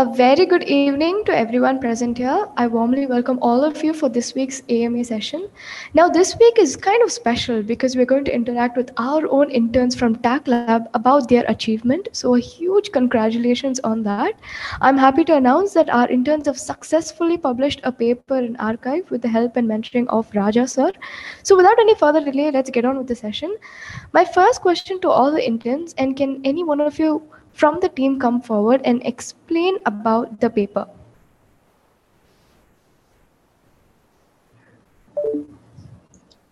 A very good evening to everyone present here. I warmly welcome all of you for this week's AMA session. Now, this week is kind of special because we're going to interact with our own interns from TAC Lab about their achievement. So, a huge congratulations on that. I'm happy to announce that our interns have successfully published a paper in arXiv with the help and mentoring of Raja sir. So, without any further delay, let's get on with the session. My first question to all the interns, and can any one of you from the team come forward and explain about the paper.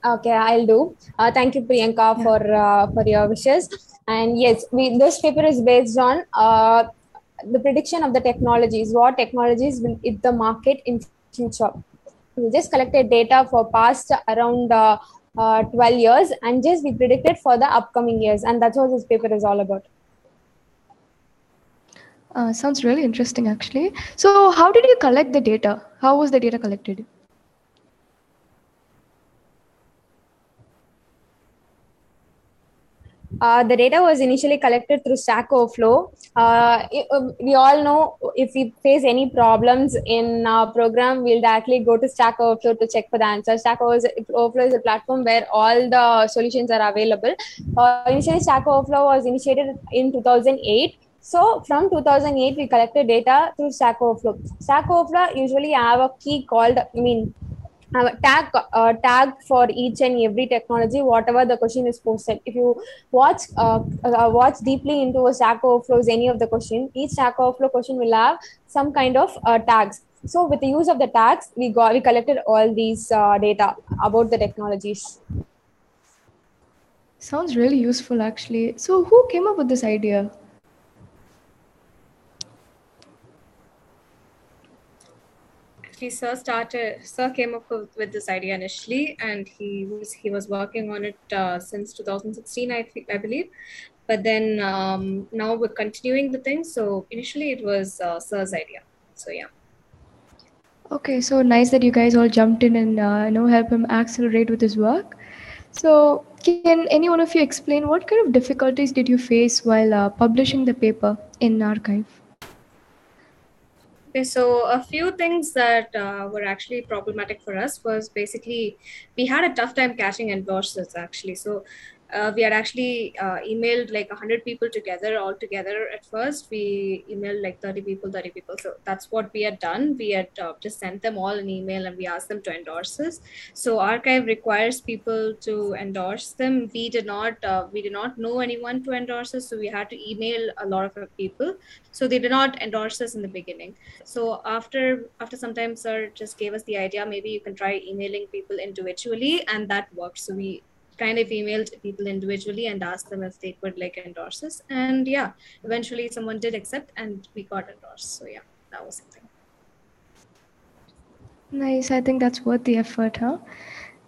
Okay, I'll do. Uh, thank you, Priyanka, yeah. for uh, for your wishes. And yes, we, this paper is based on uh, the prediction of the technologies. What technologies will hit the market in future? We just collected data for past around uh, uh, 12 years, and just we predicted for the upcoming years, and that's what this paper is all about. Uh, sounds really interesting, actually. So, how did you collect the data? How was the data collected? Uh, the data was initially collected through Stack Overflow. Uh, um, we all know if we face any problems in our program, we'll directly go to Stack Overflow to check for the answer. Stack Overflow is a platform where all the solutions are available. Uh, initially, Stack Overflow was initiated in 2008 so from 2008, we collected data through Stack Overflow. Stack Overflow usually have a key called, I mean, a tag uh, tag for each and every technology, whatever the question is posted. If you watch uh, uh, watch deeply into a Stack Overflow's any of the question, each Stack Overflow question will have some kind of uh, tags. So with the use of the tags, we got we collected all these uh, data about the technologies. Sounds really useful, actually. So who came up with this idea? Actually sir started sir came up with, with this idea initially and he was he was working on it uh, since 2016 i i believe. But then um, now we're continuing the thing. So initially it was uh, sir's idea. So yeah. Okay so nice that you guys all jumped in and uh, you know help him accelerate with his work. So can any one of you explain what kind of difficulties did you face while uh, publishing the paper in arXiv Okay, so a few things that uh, were actually problematic for us was basically we had a tough time catching endorsers actually. So uh, we had actually uh, emailed like 100 people together all together at first. We emailed like 30 people 30 people. So that's what we had done. We had uh, just sent them all an email and we asked them to endorse us. So arXiv requires people to endorse them. We did not uh, we did not know anyone to endorse us so we had to email a lot of people. So they did not endorse us in the beginning. So after after some time sir just gave us the idea maybe you can try emailing people individually and that worked so we kind of emailed people individually and asked them if they could like endorse us. And yeah, eventually someone did accept and we got endorsed. So yeah, that was something. Nice. I think that's worth the effort, huh?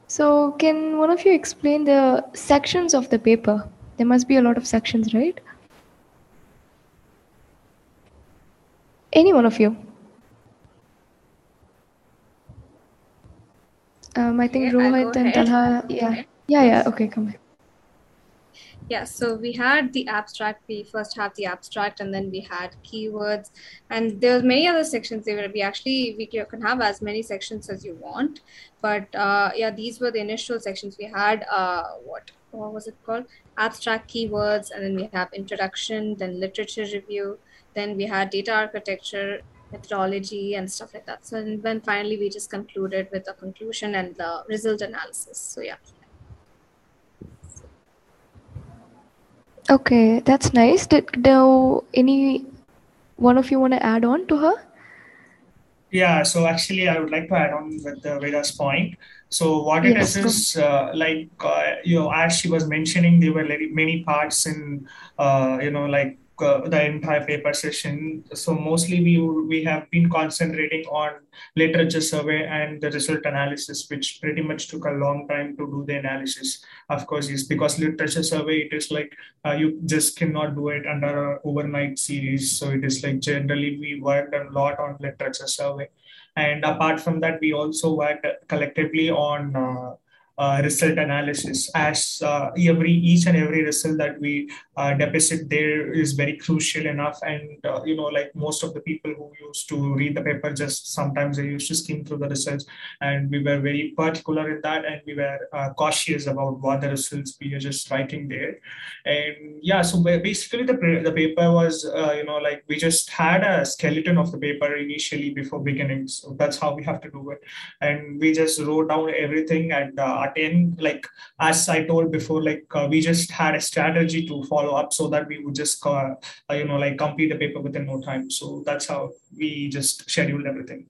So can one of you explain the sections of the paper? There must be a lot of sections, right? Any one of you? Um, I think yeah, Rohit and Talha, yeah. Yeah, yeah. Okay, come back. Yeah, so we had the abstract. We first have the abstract, and then we had keywords, and there were many other sections. There we actually we can have as many sections as you want, but uh, yeah, these were the initial sections. We had uh, what what was it called? Abstract keywords, and then we have introduction, then literature review, then we had data architecture, methodology, and stuff like that. So and then finally we just concluded with a conclusion and the result analysis. So yeah. Okay, that's nice. Did do any one of you want to add on to her? Yeah, so actually, I would like to add on with the Veda's point. So what it yes, is is uh, like uh, you know, as she was mentioning, there were like many parts in uh, you know like uh, the entire paper session. So mostly we we have been concentrating on literature survey and the result analysis, which pretty much took a long time to do the analysis. Of course, is because literature survey it is like uh, you just cannot do it under overnight series. So it is like generally we worked a lot on literature survey, and apart from that, we also worked collectively on. Uh, uh, result analysis as uh, every each and every result that we uh, deposit there is very crucial enough. And uh, you know like most of the people who used to read the paper just sometimes they used to skim through the results. And we were very particular in that and we were uh, cautious about what the results we are just writing there. And yeah so basically the, the paper was uh, you know like we just had a skeleton of the paper initially before beginning. So that's how we have to do it. And we just wrote down everything and uh, at end like as i told before like uh, we just had a strategy to follow up so that we would just uh, you know like complete the paper within no time so that's how we just scheduled everything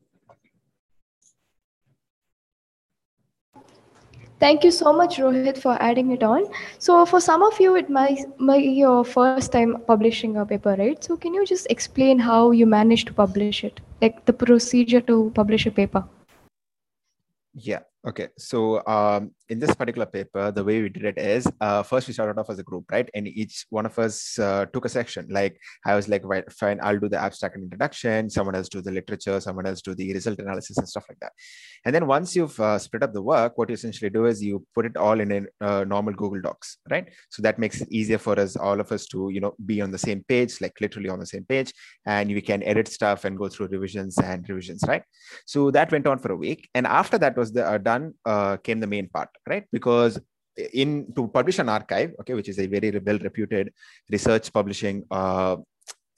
Thank you so much, Rohit, for adding it on. So, for some of you, it might, might be your first time publishing a paper, right? So, can you just explain how you managed to publish it, like the procedure to publish a paper? Yeah. Okay. So um, in this particular paper, the way we did it is uh, first we started off as a group, right? And each one of us uh, took a section. Like I was like, right, fine, I'll do the abstract and introduction. Someone else do the literature. Someone else do the result analysis and stuff like that. And then once you've uh, split up the work, what you essentially do is you put it all in a uh, normal Google Docs, right? So that makes it easier for us, all of us, to you know be on the same page, like literally on the same page, and we can edit stuff and go through revisions and revisions, right? So that went on for a week, and after that was the, uh, done, uh, came the main part right? Because in to publish an arXiv, okay which is a very well reputed research publishing uh,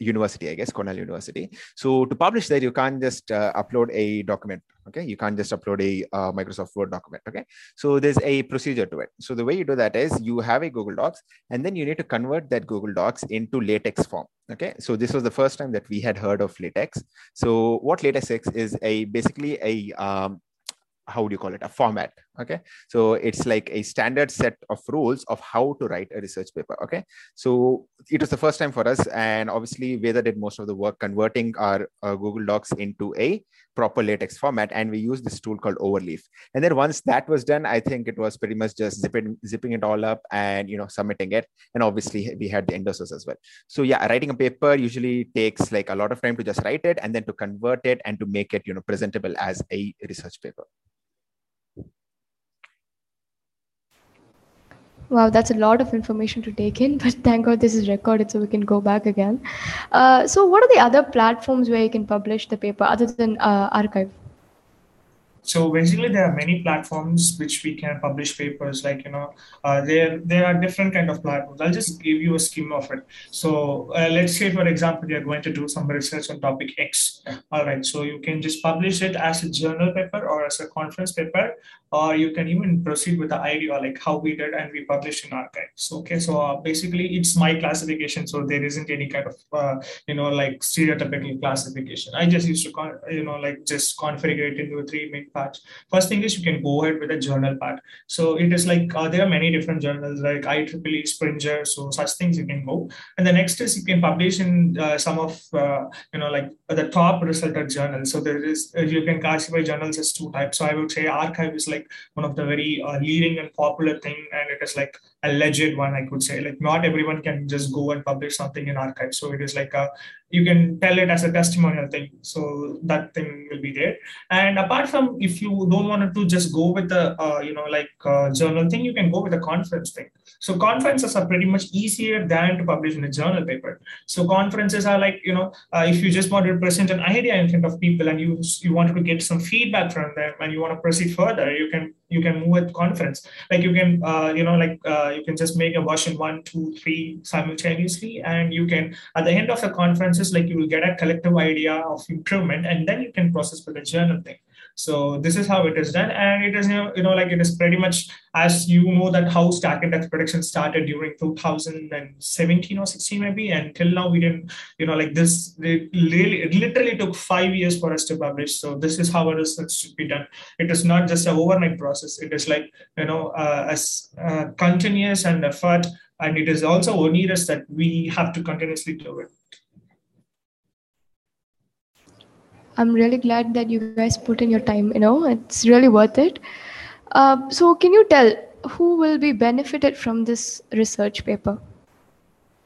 university i guess cornell university. So to publish that you can't just uh, upload a document okay? You can't just upload a uh, microsoft word document okay? So there's a procedure to it. So the way you do that is you have a google docs and then you need to convert that google docs into latex form okay? So this was the first time that we had heard of latex. So what latex is a basically a um, how would you call it? A format okay? So it's like a standard set of rules of how to write a research paper. Okay? So it was the first time for us and obviously Veda did most of the work converting our uh, google docs into a proper latex format and we used this tool called overleaf. And then once that was done i think it was pretty much just zipping zipping it all up and you know submitting it. And obviously we had the endorsers as well. So yeah writing a paper usually takes like a lot of time to just write it and then to convert it and to make it you know presentable as a research paper Wow, that's a lot of information to take in, but thank God this is recorded so we can go back again. Uh, so, what are the other platforms where you can publish the paper other than uh, arXiv? So basically there are many platforms which we can publish papers like you know uh, there there are different kind of platforms. I'll just give you a scheme of it. So uh, let's say for example you're going to do some research on topic x. All right. So you can just publish it as a journal paper or as a conference paper or you can even proceed with the idea like how we did and we published in arXiv okay. So uh, basically it's my classification so there isn't any kind of uh, you know like stereotypical classification. I just used to con- you know like just configure it into three main parts. First thing is you can go ahead with a journal part. So it is like uh, there are many different journals like IEEE, Springer, so such things you can go. And the next is you can publish in uh, some of uh, you know like the top resulted journals. So there is uh, you can classify journals as two types. So I would say arXiv is like one of the very uh, leading and popular thing, and it is like a legit one. I could say like not everyone can just go and publish something in arXiv. So it is like a you can tell it as a testimonial thing. So that thing will be there. And apart from if you don't want to just go with the uh, you know like uh, journal thing, you can go with the conference thing. So conferences are pretty much easier than to publish in a journal paper. So conferences are like you know uh, if you just want to present an idea in front of people and you you wanted to get some feedback from them and you want to proceed further, you can you can move with conference. Like you can uh, you know like uh, you can just make a version one, two, three simultaneously, and you can at the end of the conferences like you will get a collective idea of improvement, and then you can process for the journal thing. So this is how it is done, and it is you know, you know like it is pretty much as you know that how stack index prediction started during 2017 or 16 maybe, and till now we didn't you know like this it really it literally took five years for us to publish. So this is how a research should be done. It is not just an overnight process. It is like you know uh, as uh, continuous and effort, and it is also onerous that we have to continuously do it. I'm really glad that you guys put in your time. You know, it's really worth it. Uh, so, can you tell who will be benefited from this research paper?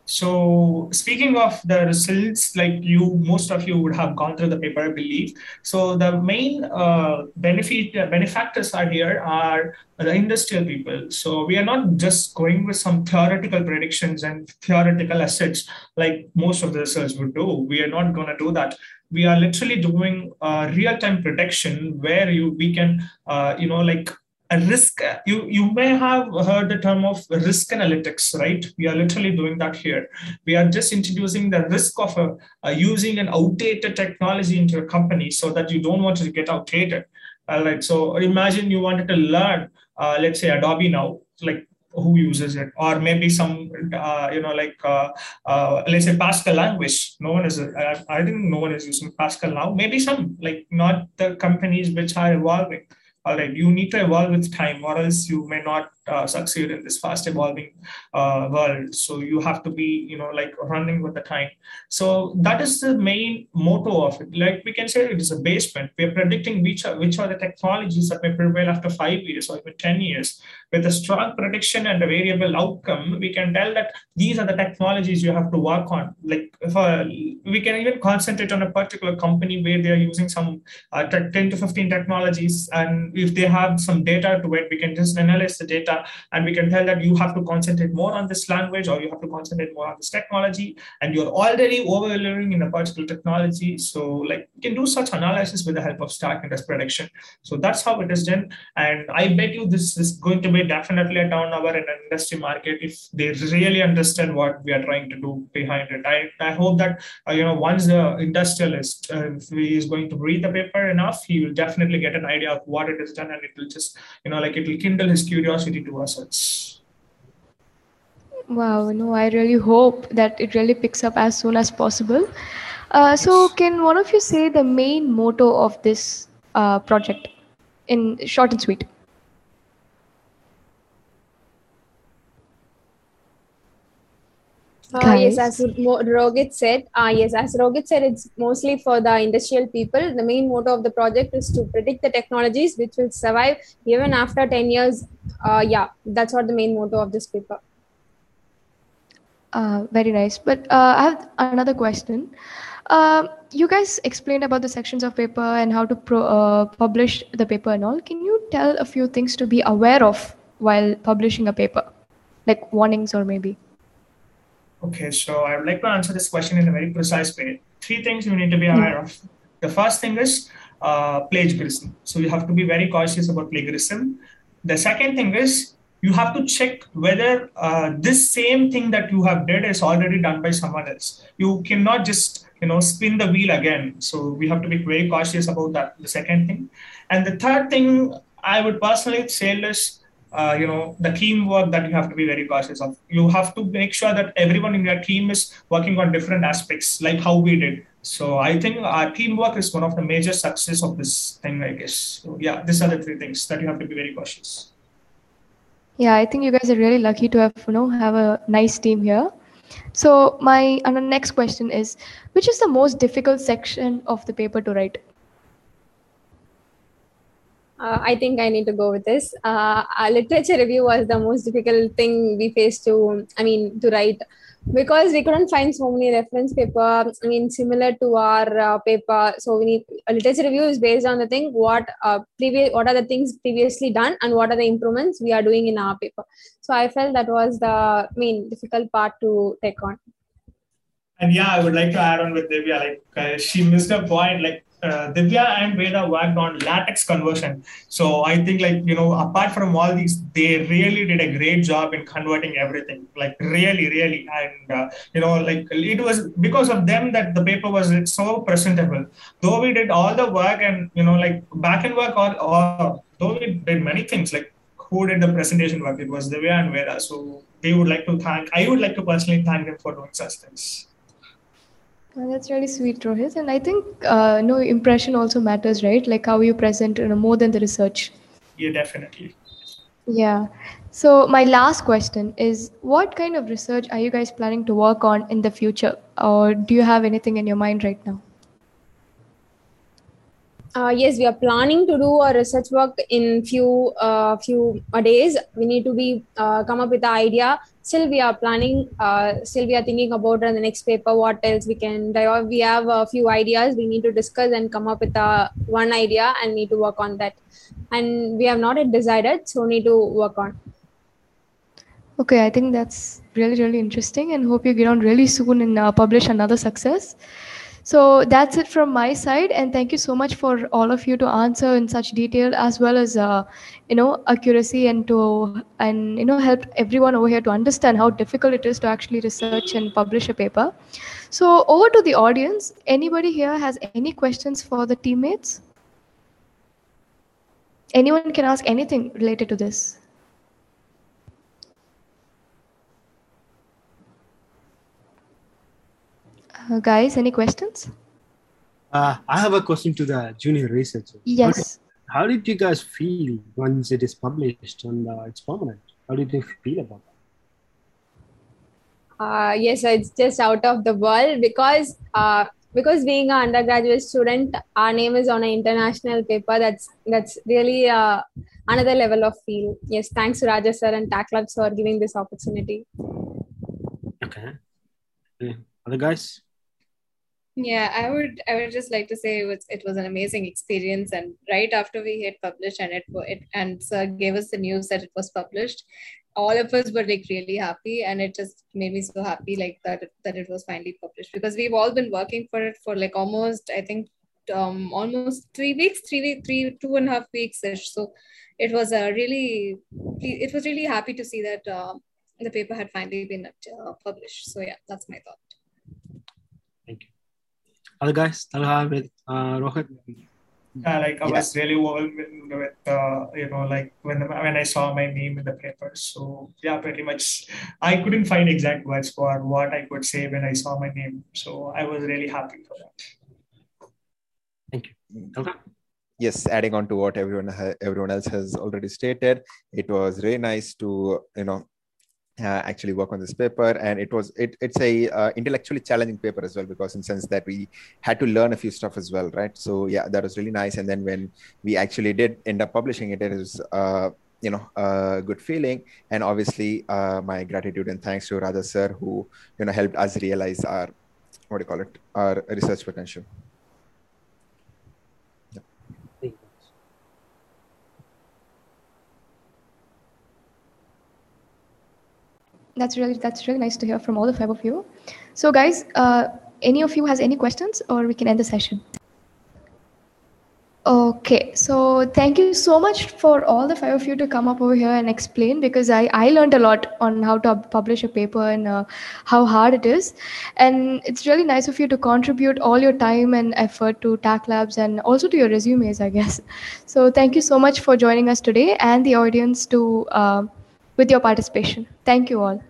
So speaking of the results, like you, most of you would have gone through the paper, I believe. So the main uh, benefit uh, benefactors are here are the industrial people. So we are not just going with some theoretical predictions and theoretical assets like most of the research would do. We are not going to do that. We are literally doing uh, real-time prediction where you we can, uh, you know, like a risk you you may have heard the term of risk analytics right? We are literally doing that here. We are just introducing the risk of a, a using an outdated technology into a company so that you don't want to get outdated. All right so imagine you wanted to learn uh, let's say adobe now like who uses it? Or maybe some uh, you know like uh, uh, let's say pascal language. No one is uh, i think no one is using pascal now. Maybe some like not the companies which are evolving all right you need to evolve with time or else you may not uh, succeed in this fast evolving uh, world. So you have to be you know like running with the time. So that is the main motto of it. Like we can say it is a basement. We are predicting which are which are the technologies that may prevail after five years or even 10 years with a strong prediction and a variable outcome we can tell that these are the technologies you have to work on. Like for we can even concentrate on a particular company where they are using some uh, 10 to 15 technologies. And if they have some data to it we can just analyze the data and we can tell that you have to concentrate more on this language or you have to concentrate more on this technology. And you're already overlearning in a particular technology. So like you can do such analysis with the help of stack index prediction. So that's how it is done. And i bet you this is going to be definitely a turnover in an industry market if they really understand what we are trying to do behind it i, I hope that uh, you know once the industrialist uh, is going to read the paper enough he will definitely get an idea of what it is done and it will just you know like it will kindle his curiosity to assets. Wow, no, I really hope that it really picks up as soon as possible. Uh, so, can one of you say the main motto of this uh, project in short and sweet? Uh, yes, as Rohit said, uh, yes, as Rohit said, it's mostly for the industrial people. The main motto of the project is to predict the technologies which will survive even after 10 years. Uh, yeah, that's what the main motto of this paper. Uh, very nice. But uh, I have another question. Uh, you guys explained about the sections of paper and how to pro- uh, publish the paper and all. Can you tell a few things to be aware of while publishing a paper, like warnings or maybe? Okay, so I would like to answer this question in a very precise way. Three things you need to be aware of. The first thing is uh, plagiarism. So you have to be very cautious about plagiarism. The second thing is you have to check whether uh, this same thing that you have did is already done by someone else. You cannot just you know spin the wheel again. So we have to be very cautious about that. The second thing, and the third thing I would personally say is uh, you know the teamwork that you have to be very cautious of. You have to make sure that everyone in your team is working on different aspects like how we did. So i think our teamwork is one of the major success of this thing i guess. So yeah these are the three things that you have to be very cautious. Yeah i think you guys are really lucky to have you know have a nice team here. So my and the next question is which is the most difficult section of the paper to write uh, I think I need to go with this. Uh, our literature review was the most difficult thing we faced to, I mean, to write because we couldn't find so many reference paper. I mean, similar to our uh, paper. So we need a literature review is based on the thing what uh, previous what are the things previously done and what are the improvements we are doing in our paper. So I felt that was the I main difficult part to take on. And yeah, I would like to add on with Divya. Like uh, she missed a point. Like uh, Divya and Veda worked on latex conversion. So I think like, you know, apart from all these, they really did a great job in converting everything, like really, really. And, uh, you know, like it was because of them that the paper was so presentable. Though we did all the work and, you know, like back end work or, or though we did many things, like who did the presentation work? It was Divya and Veda. So they would like to thank, I would like to personally thank them for doing such things. Well, that's really sweet, Rohit. And I think uh, no impression also matters, right? Like how you present, you know, more than the research. Yeah, definitely. Yeah. So my last question is, what kind of research are you guys planning to work on in the future, or do you have anything in your mind right now? Uh, yes, we are planning to do our research work in few uh, few days. We need to be uh, come up with the idea. Still, we are planning. Uh, still, we are thinking about the next paper. What else we can? We have a few ideas. We need to discuss and come up with uh, one idea and need to work on that. And we have not yet decided, so need to work on. Okay, I think that's really, really interesting and hope you get on really soon and uh, publish another success. So that's it from my side, and thank you so much for all of you to answer in such detail as well as uh, you know accuracy and to and you know help everyone over here to understand how difficult it is to actually research and publish a paper. So over to the audience. Anybody here has any questions for the teammates? Anyone can ask anything related to this. Uh, guys, any questions? Uh, I have a question to the junior researchers. Yes. How did you guys feel once it is published and uh, it's permanent? How did you feel about that? uh, yes it's just out of the world because uh, because being an undergraduate student our name is on an international paper that's that's really uh, another level of feel yes thanks to raja sir and tac labs for giving this opportunity Okay. Yeah. Other guys? Yeah, I would I would just like to say it was it was an amazing experience and right after we hit publish and it, it and sir gave us the news that it was published, all of us were like really happy and it just made me so happy like that that it was finally published because we've all been working for it for like almost I think um almost three weeks, three week three two and a half weeks ish. So it was a really it was really happy to see that um the paper had finally been uh, published. So yeah, that's my thought. Thank you. Other guys? Talha, with uh, Rohit? Yeah, like I Yeah. was really overwhelmed with uh, you know like when the, when I saw my name in the paper. So yeah, pretty much I couldn't find exact words for what I could say when I saw my name. So I was really happy for that. Thank you. Talha? yes adding on to what everyone ha- everyone else has already stated it was really nice to you know uh, actually work on this paper. And it was it, it's a uh, intellectually challenging paper as well because in sense that we had to learn a few stuff as well right? So yeah that was really nice. And then when we actually did end up publishing it it was uh, you know a good feeling. And obviously uh, my gratitude and thanks to Radha sir who you know helped us realize our what do you call it our research potential Thank you. guys. That's really that's really nice to hear from all the five of you. So, guys, uh, any of you has any questions, or we can end the session. Okay, so thank you so much for all the five of you to come up over here and explain because I, I learned a lot on how to publish a paper and uh, how hard it is. And it's really nice of you to contribute all your time and effort to TAC Labs and also to your resumes, I guess. So thank you so much for joining us today and the audience to uh, with your participation. Thank you all.